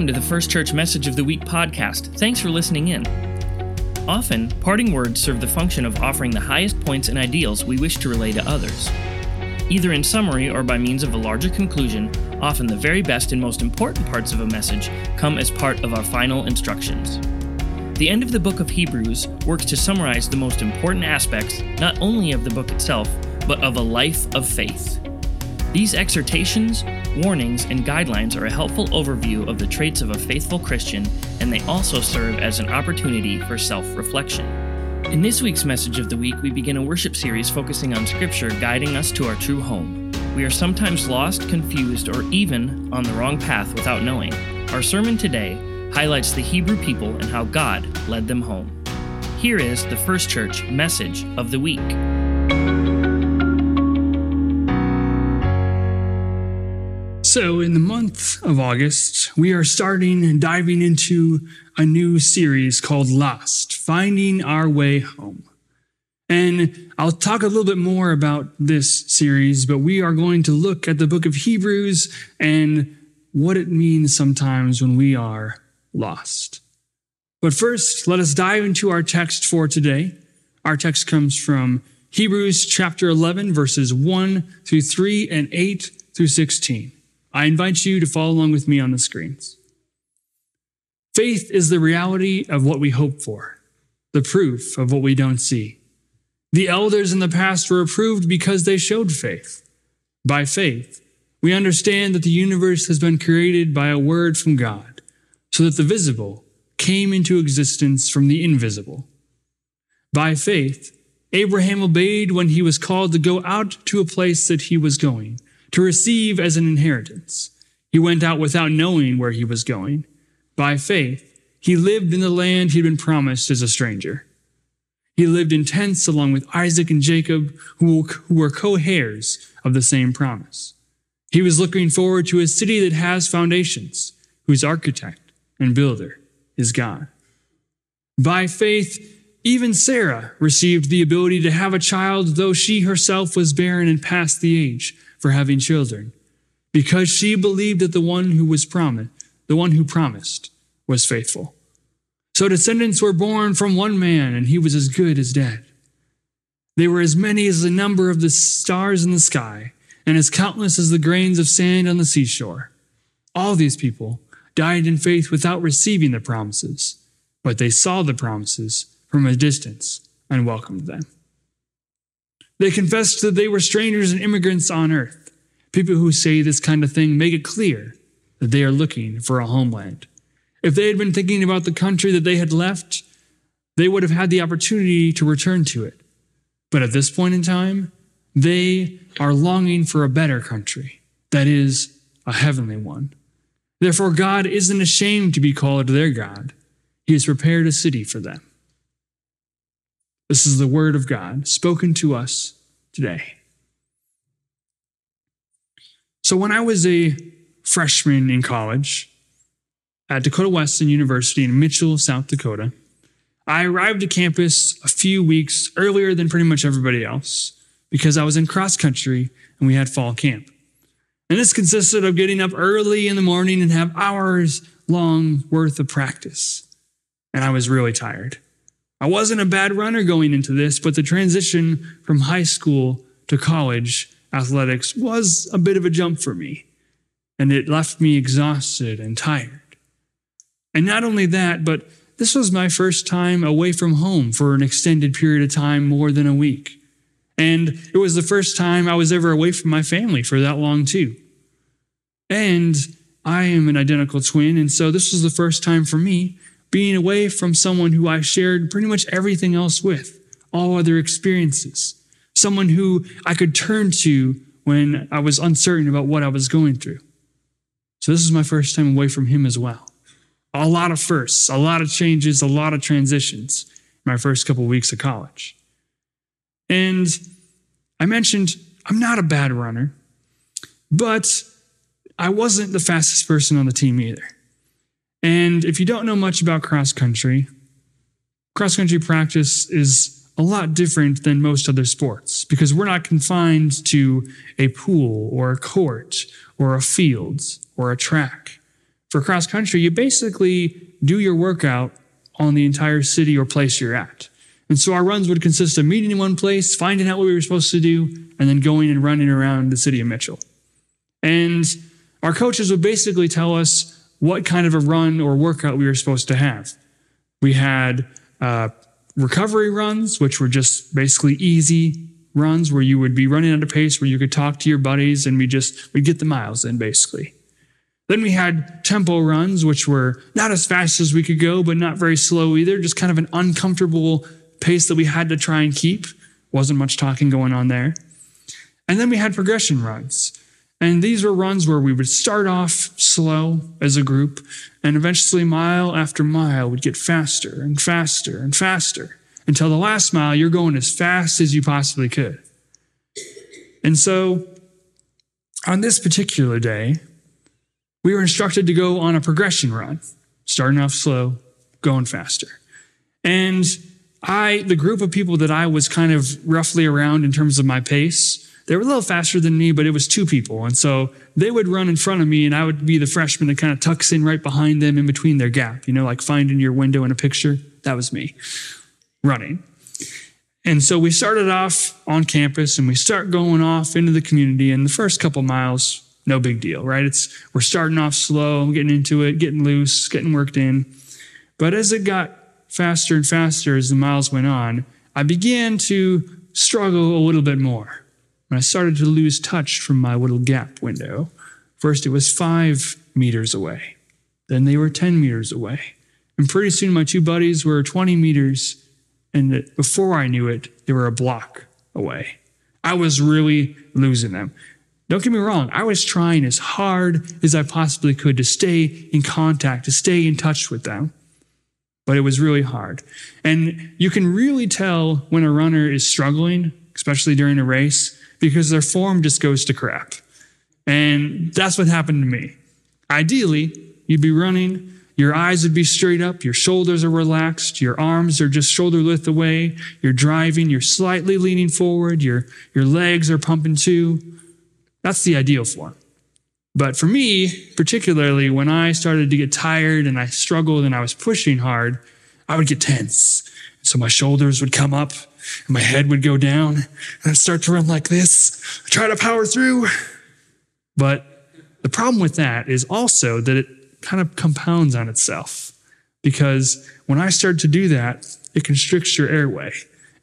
welcome to the First Church Message of the Week podcast. Thanks for listening in. Often, parting words serve the function of offering the highest points and ideals we wish to relay to others. Either in summary or by means of a larger conclusion, often the very best and most important parts of a message come as part of our final instructions. The end of the book of Hebrews works to summarize the most important aspects not only of the book itself, but of a life of faith. These exhortations, warnings, and guidelines are a helpful overview of the traits of a faithful Christian, and they also serve as an opportunity for self reflection. In this week's message of the week, we begin a worship series focusing on Scripture guiding us to our true home. We are sometimes lost, confused, or even on the wrong path without knowing. Our sermon today highlights the Hebrew people and how God led them home. Here is the First Church message of the week. So, in the month of August, we are starting and diving into a new series called Lost Finding Our Way Home. And I'll talk a little bit more about this series, but we are going to look at the book of Hebrews and what it means sometimes when we are lost. But first, let us dive into our text for today. Our text comes from Hebrews chapter 11, verses 1 through 3 and 8 through 16. I invite you to follow along with me on the screens. Faith is the reality of what we hope for, the proof of what we don't see. The elders in the past were approved because they showed faith. By faith, we understand that the universe has been created by a word from God, so that the visible came into existence from the invisible. By faith, Abraham obeyed when he was called to go out to a place that he was going to receive as an inheritance. He went out without knowing where he was going. By faith, he lived in the land he'd been promised as a stranger. He lived in tents along with Isaac and Jacob, who were co heirs of the same promise. He was looking forward to a city that has foundations, whose architect and builder is God. By faith, even Sarah received the ability to have a child, though she herself was barren and past the age for having children, because she believed that the one who was promised, the one who promised, was faithful. So descendants were born from one man, and he was as good as dead. They were as many as the number of the stars in the sky, and as countless as the grains of sand on the seashore. All these people died in faith without receiving the promises, but they saw the promises from a distance and welcomed them. They confessed that they were strangers and immigrants on earth. People who say this kind of thing make it clear that they are looking for a homeland. If they had been thinking about the country that they had left, they would have had the opportunity to return to it. But at this point in time, they are longing for a better country, that is, a heavenly one. Therefore, God isn't ashamed to be called their God. He has prepared a city for them. This is the word of God spoken to us today. So, when I was a freshman in college at Dakota Wesleyan University in Mitchell, South Dakota, I arrived at campus a few weeks earlier than pretty much everybody else because I was in cross country and we had fall camp. And this consisted of getting up early in the morning and have hours long worth of practice. And I was really tired. I wasn't a bad runner going into this, but the transition from high school to college athletics was a bit of a jump for me, and it left me exhausted and tired. And not only that, but this was my first time away from home for an extended period of time, more than a week. And it was the first time I was ever away from my family for that long, too. And I am an identical twin, and so this was the first time for me being away from someone who I shared pretty much everything else with, all other experiences, someone who I could turn to when I was uncertain about what I was going through. So this is my first time away from him as well. A lot of firsts, a lot of changes, a lot of transitions my first couple of weeks of college. And I mentioned I'm not a bad runner, but I wasn't the fastest person on the team either. And if you don't know much about cross country, cross country practice is a lot different than most other sports because we're not confined to a pool or a court or a field or a track. For cross country, you basically do your workout on the entire city or place you're at. And so our runs would consist of meeting in one place, finding out what we were supposed to do, and then going and running around the city of Mitchell. And our coaches would basically tell us what kind of a run or workout we were supposed to have. We had uh, recovery runs, which were just basically easy runs where you would be running at a pace where you could talk to your buddies and we just we'd get the miles in basically. Then we had tempo runs, which were not as fast as we could go, but not very slow either, just kind of an uncomfortable pace that we had to try and keep. Wasn't much talking going on there. And then we had progression runs. And these were runs where we would start off slow as a group, and eventually, mile after mile, would get faster and faster and faster until the last mile, you're going as fast as you possibly could. And so, on this particular day, we were instructed to go on a progression run, starting off slow, going faster. And I, the group of people that I was kind of roughly around in terms of my pace, they were a little faster than me, but it was two people. And so they would run in front of me, and I would be the freshman that kind of tucks in right behind them in between their gap, you know, like finding your window in a picture. That was me running. And so we started off on campus and we start going off into the community. And the first couple miles, no big deal, right? It's we're starting off slow, getting into it, getting loose, getting worked in. But as it got faster and faster as the miles went on, I began to struggle a little bit more. And I started to lose touch from my little gap window. First, it was five meters away. Then they were 10 meters away. And pretty soon, my two buddies were 20 meters. And before I knew it, they were a block away. I was really losing them. Don't get me wrong, I was trying as hard as I possibly could to stay in contact, to stay in touch with them but it was really hard. And you can really tell when a runner is struggling, especially during a race, because their form just goes to crap. And that's what happened to me. Ideally, you'd be running, your eyes would be straight up, your shoulders are relaxed, your arms are just shoulder width away, you're driving, you're slightly leaning forward, your, your legs are pumping too. That's the ideal form. But for me, particularly when I started to get tired and I struggled and I was pushing hard, I would get tense. So my shoulders would come up and my head would go down and I'd start to run like this, I'd try to power through. But the problem with that is also that it kind of compounds on itself because when I start to do that, it constricts your airway.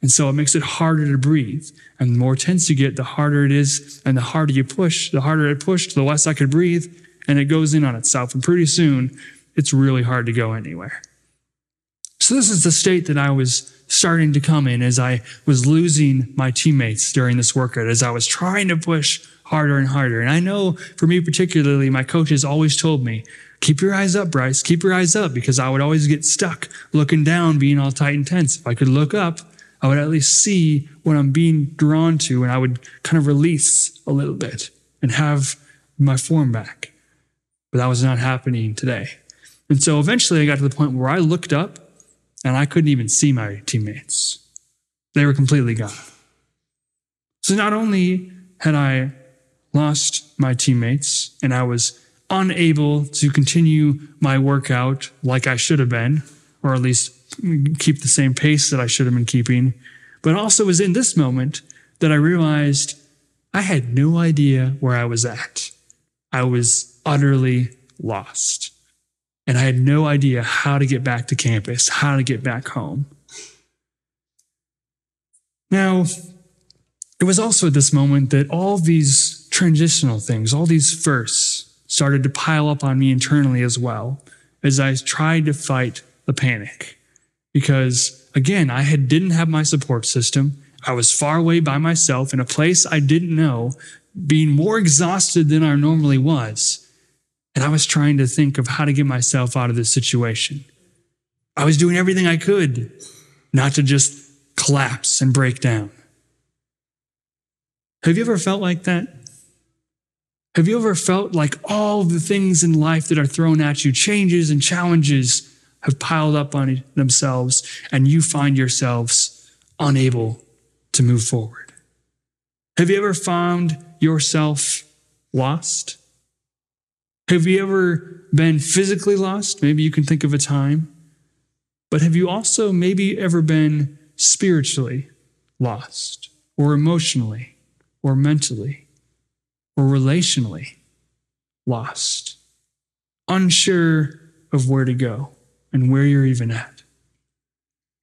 And so it makes it harder to breathe. And the more tense you get, the harder it is. And the harder you push, the harder it pushed, the less I could breathe. And it goes in on itself. And pretty soon, it's really hard to go anywhere. So this is the state that I was starting to come in as I was losing my teammates during this workout, as I was trying to push harder and harder. And I know for me particularly, my coaches always told me, keep your eyes up, Bryce, keep your eyes up, because I would always get stuck looking down, being all tight and tense. If I could look up, I would at least see what I'm being drawn to and I would kind of release a little bit and have my form back. But that was not happening today. And so eventually I got to the point where I looked up and I couldn't even see my teammates. They were completely gone. So not only had I lost my teammates and I was unable to continue my workout like I should have been, or at least keep the same pace that I should have been keeping. But also was in this moment that I realized I had no idea where I was at. I was utterly lost. And I had no idea how to get back to campus, how to get back home. Now, it was also at this moment that all these transitional things, all these firsts, started to pile up on me internally as well as I tried to fight the panic because again, I had, didn't have my support system. I was far away by myself in a place I didn't know, being more exhausted than I normally was. And I was trying to think of how to get myself out of this situation. I was doing everything I could not to just collapse and break down. Have you ever felt like that? Have you ever felt like all the things in life that are thrown at you, changes and challenges, have piled up on themselves, and you find yourselves unable to move forward? Have you ever found yourself lost? Have you ever been physically lost? Maybe you can think of a time. But have you also maybe ever been spiritually lost, or emotionally, or mentally, or relationally lost, unsure of where to go and where you're even at?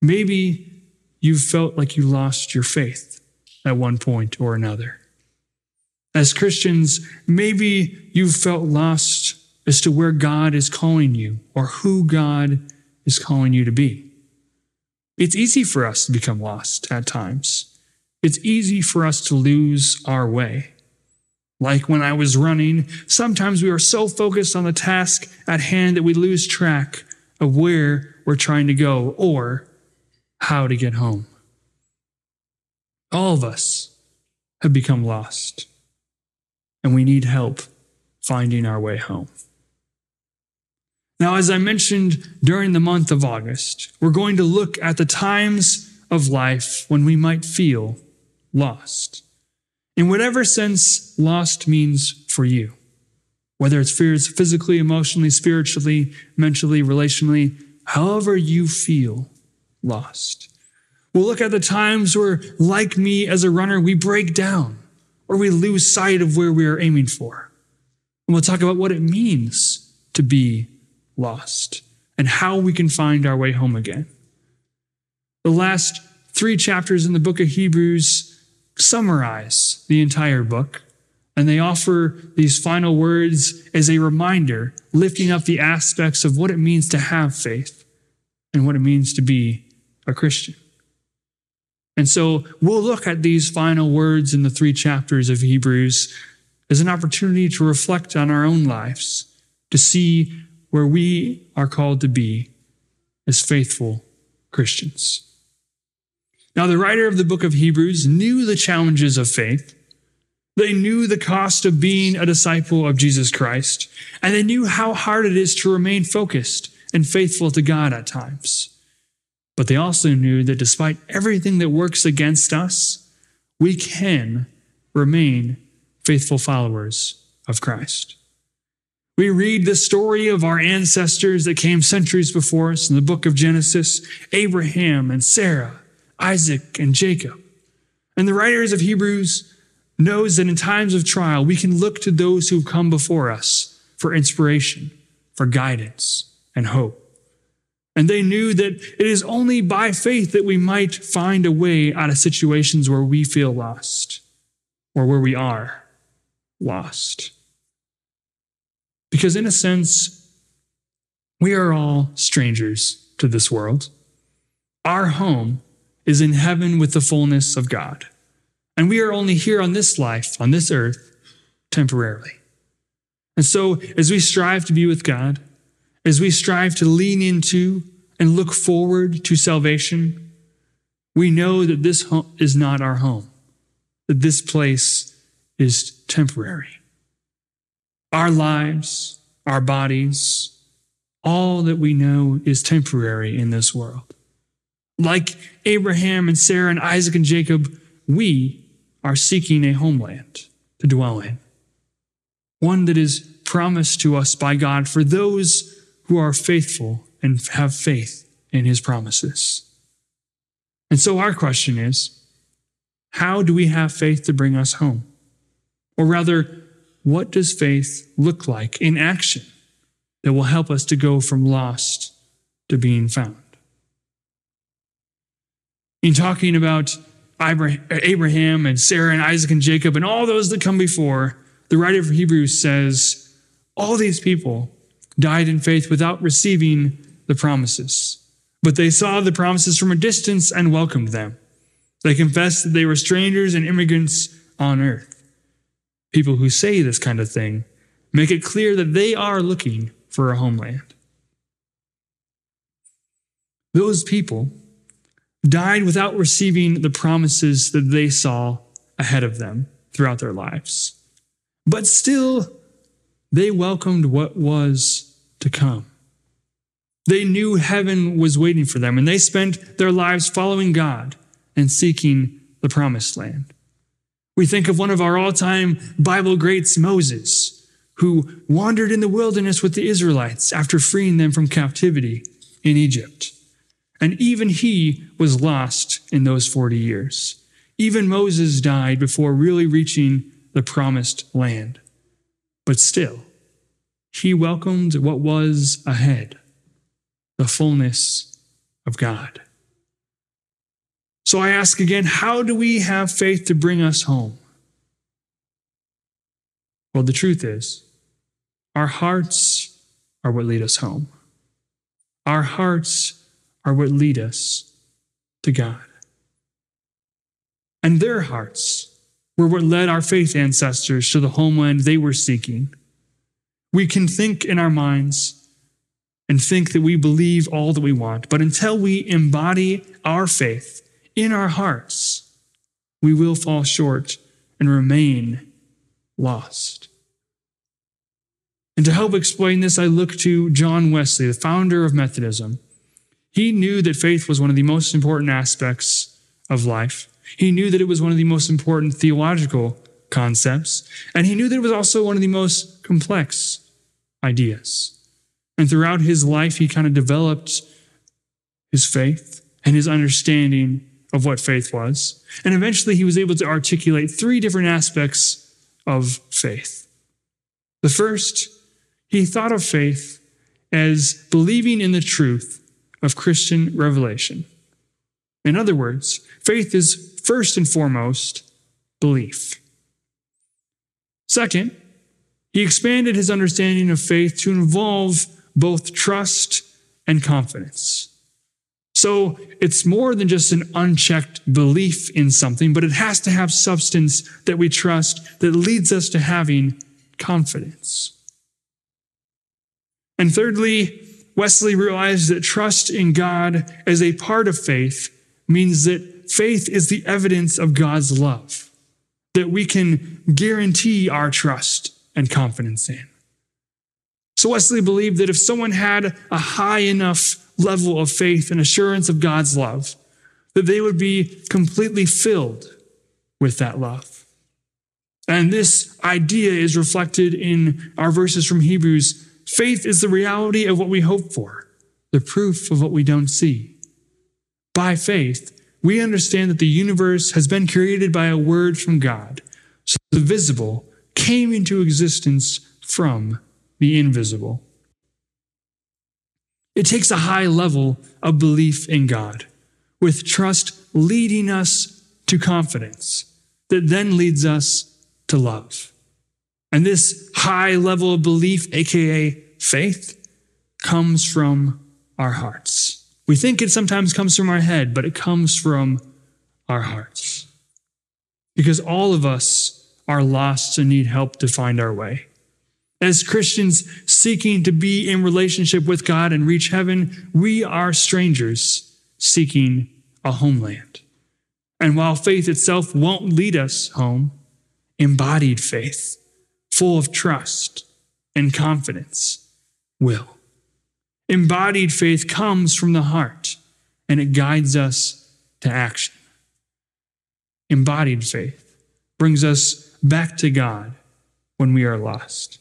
Maybe you felt like you lost your faith at one point or another. As Christians, maybe you've felt lost as to where God is calling you or who God is calling you to be. It's easy for us to become lost at times. It's easy for us to lose our way. Like when I was running, sometimes we are so focused on the task at hand that we lose track of where we're trying to go or how to get home. All of us have become lost, and we need help finding our way home. Now, as I mentioned during the month of August, we're going to look at the times of life when we might feel lost. In whatever sense lost means for you, whether it's fears physically, emotionally, spiritually, mentally, relationally, however you feel lost. We'll look at the times where, like me as a runner, we break down or we lose sight of where we are aiming for. And we'll talk about what it means to be lost and how we can find our way home again. The last three chapters in the book of Hebrews summarize the entire book, and they offer these final words as a reminder, lifting up the aspects of what it means to have faith and what it means to be a Christian. And so we'll look at these final words in the three chapters of Hebrews as an opportunity to reflect on our own lives, to see where we are called to be as faithful Christians. Now, the writer of the book of Hebrews knew the challenges of faith. They knew the cost of being a disciple of Jesus Christ, and they knew how hard it is to remain focused and faithful to God at times. But they also knew that despite everything that works against us, we can remain faithful followers of Christ. We read the story of our ancestors that came centuries before us in the book of Genesis Abraham and Sarah, Isaac and Jacob. And the writers of Hebrews knows that in times of trial, we can look to those who've come before us for inspiration, for guidance, and hope. And they knew that it is only by faith that we might find a way out of situations where we feel lost or where we are lost. Because, in a sense, we are all strangers to this world. Our home is in heaven with the fullness of God. And we are only here on this life, on this earth, temporarily. And so, as we strive to be with God, as we strive to lean into and look forward to salvation, we know that this is not our home, that this place is temporary our lives, our bodies, all that we know is temporary in this world. Like Abraham and Sarah and Isaac and Jacob, we are seeking a homeland to dwell in, one that is promised to us by God for those who are faithful and have faith in his promises. And so our question is how do we have faith to bring us home? Or rather, what does faith look like in action that will help us to go from lost to being found? In talking about Abraham and Sarah and Isaac and Jacob and all those that come before, the writer of Hebrews says, all these people died in faith without receiving the promises. But they saw the promises from a distance and welcomed them. They confessed that they were strangers and immigrants on earth people who say this kind of thing make it clear that they are looking for a homeland. Those people died without receiving the promises that they saw ahead of them throughout their lives. But still, they welcomed what was to come. They knew heaven was waiting for them, and they spent their lives following God and seeking the promised land. We think of one of our all time Bible greats, Moses, who wandered in the wilderness with the Israelites after freeing them from captivity in Egypt. And even he was lost in those 40 years. Even Moses died before really reaching the promised land. But still, he welcomed what was ahead the fullness of God. So I ask again how do we have faith to bring us home? Well, the truth is, our hearts are what lead us home. Our hearts are what lead us to God. And their hearts were what led our faith ancestors to the homeland they were seeking. We can think in our minds and think that we believe all that we want, but until we embody our faith in our hearts, we will fall short and remain lost. And to help explain this, I look to John Wesley, the founder of Methodism. He knew that faith was one of the most important aspects of life. He knew that it was one of the most important theological concepts, and he knew that it was also one of the most complex ideas. And throughout his life, he kind of developed his faith and his understanding of what faith was. And eventually, he was able to articulate three different aspects of faith. The first, he thought of faith as believing in the truth of Christian revelation. In other words, faith is first and foremost belief. Second, he expanded his understanding of faith to involve both trust and confidence. So it's more than just an unchecked belief in something, but it has to have substance that we trust that leads us to having confidence. And thirdly, Wesley realized that trust in God as a part of faith means that faith is the evidence of God's love, that we can guarantee our trust and confidence in. So Wesley believed that if someone had a high enough level of faith and assurance of God's love, that they would be completely filled with that love. And this idea is reflected in our verses from Hebrews. Faith is the reality of what we hope for, the proof of what we don't see. By faith, we understand that the universe has been created by a word from God, so the visible came into existence from the invisible. It takes a high level of belief in God, with trust leading us to confidence that then leads us to love. And this high level of belief, aka faith, comes from our hearts. We think it sometimes comes from our head, but it comes from our hearts. Because all of us are lost and need help to find our way. As Christians seeking to be in relationship with God and reach heaven, we are strangers seeking a homeland. And while faith itself won't lead us home, embodied faith, full of trust and confidence, will. Embodied faith comes from the heart and it guides us to action. Embodied faith brings us back to God when we are lost.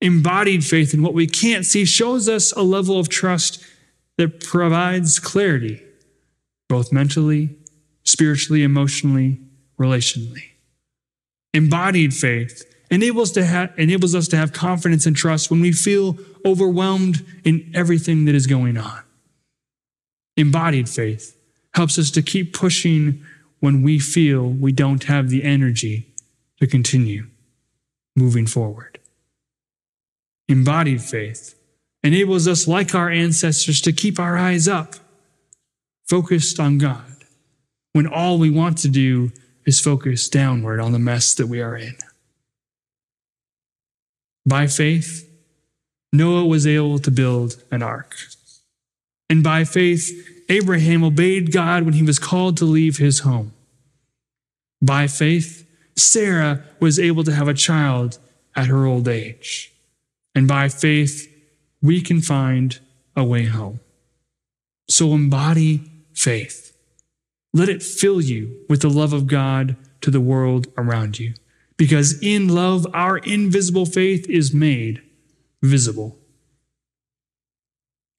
Embodied faith in what we can't see shows us a level of trust that provides clarity, both mentally, spiritually, emotionally, relationally. Embodied faith enables, to ha- enables us to have confidence and trust when we feel overwhelmed in everything that is going on. Embodied faith helps us to keep pushing when we feel we don't have the energy to continue moving forward. Embodied faith enables us, like our ancestors, to keep our eyes up, focused on God, when all we want to do is focus downward on the mess that we are in. By faith, Noah was able to build an ark. And by faith, Abraham obeyed God when he was called to leave his home. By faith, Sarah was able to have a child at her old age. And by faith, we can find a way home. So embody faith. Let it fill you with the love of God to the world around you. because in love, our invisible faith is made visible.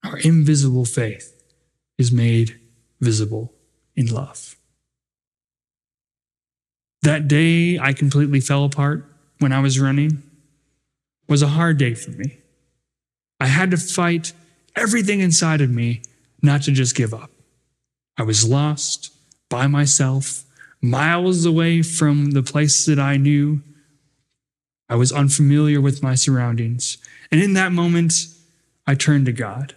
Our invisible faith is made visible in love. That day I completely fell apart when I was running was a hard day for me. I had to fight everything inside of me not to just give up. I was lost by myself, miles away from the place that I knew. I was unfamiliar with my surroundings. And in that moment, I turned to God.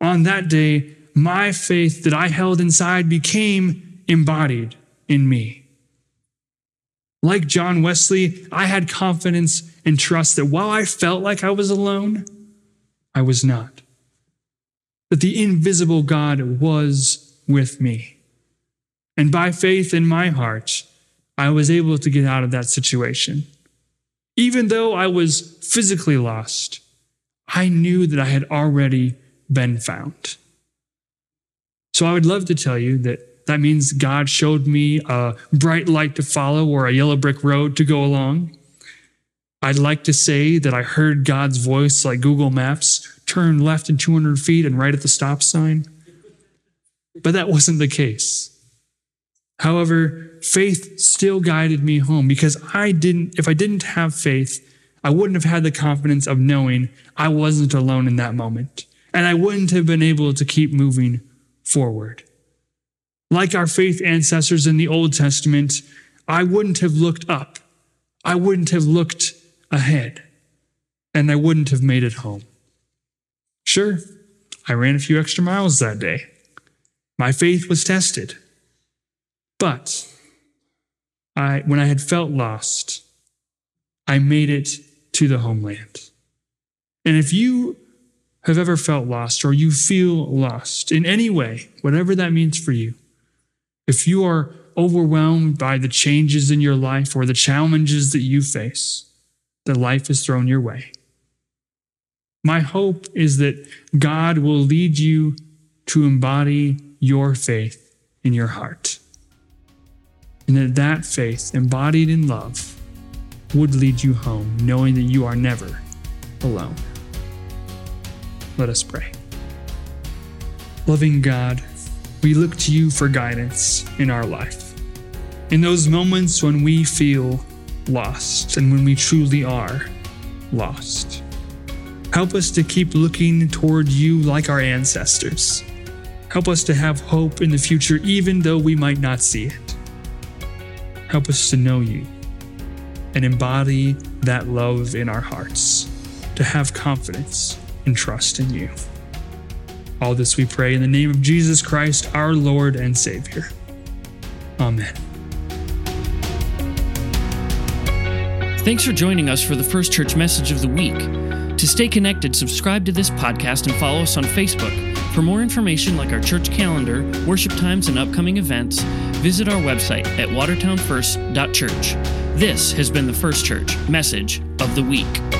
On that day, my faith that I held inside became embodied in me. Like John Wesley, I had confidence and trust that while I felt like I was alone, I was not. That the invisible God was with me. And by faith in my heart, I was able to get out of that situation. Even though I was physically lost, I knew that I had already been found. So I would love to tell you that that means God showed me a bright light to follow or a yellow brick road to go along. I'd like to say that I heard God's voice like Google Maps turn left in 200 feet and right at the stop sign. But that wasn't the case. However, faith still guided me home because I didn't, if I didn't have faith, I wouldn't have had the confidence of knowing I wasn't alone in that moment. And I wouldn't have been able to keep moving forward. Like our faith ancestors in the Old Testament, I wouldn't have looked up. I wouldn't have looked ahead. And I wouldn't have made it home. Sure, I ran a few extra miles that day. My faith was tested. But I, when I had felt lost, I made it to the homeland. And if you have ever felt lost or you feel lost in any way, whatever that means for you, if you are overwhelmed by the changes in your life or the challenges that you face, that life has thrown your way, my hope is that God will lead you to embody your faith in your heart. And that that faith, embodied in love, would lead you home, knowing that you are never alone. Let us pray. Loving God, we look to you for guidance in our life. In those moments when we feel lost and when we truly are lost. Help us to keep looking toward you like our ancestors. Help us to have hope in the future, even though we might not see it. Help us to know you and embody that love in our hearts, to have confidence and trust in you. All this we pray in the name of Jesus Christ, our Lord and Savior. Amen. Thanks for joining us for the First Church Message of the Week. To stay connected, subscribe to this podcast and follow us on Facebook. For more information like our church calendar, worship times, and upcoming events, visit our website at watertownfirst.church. This has been the First Church Message of the Week.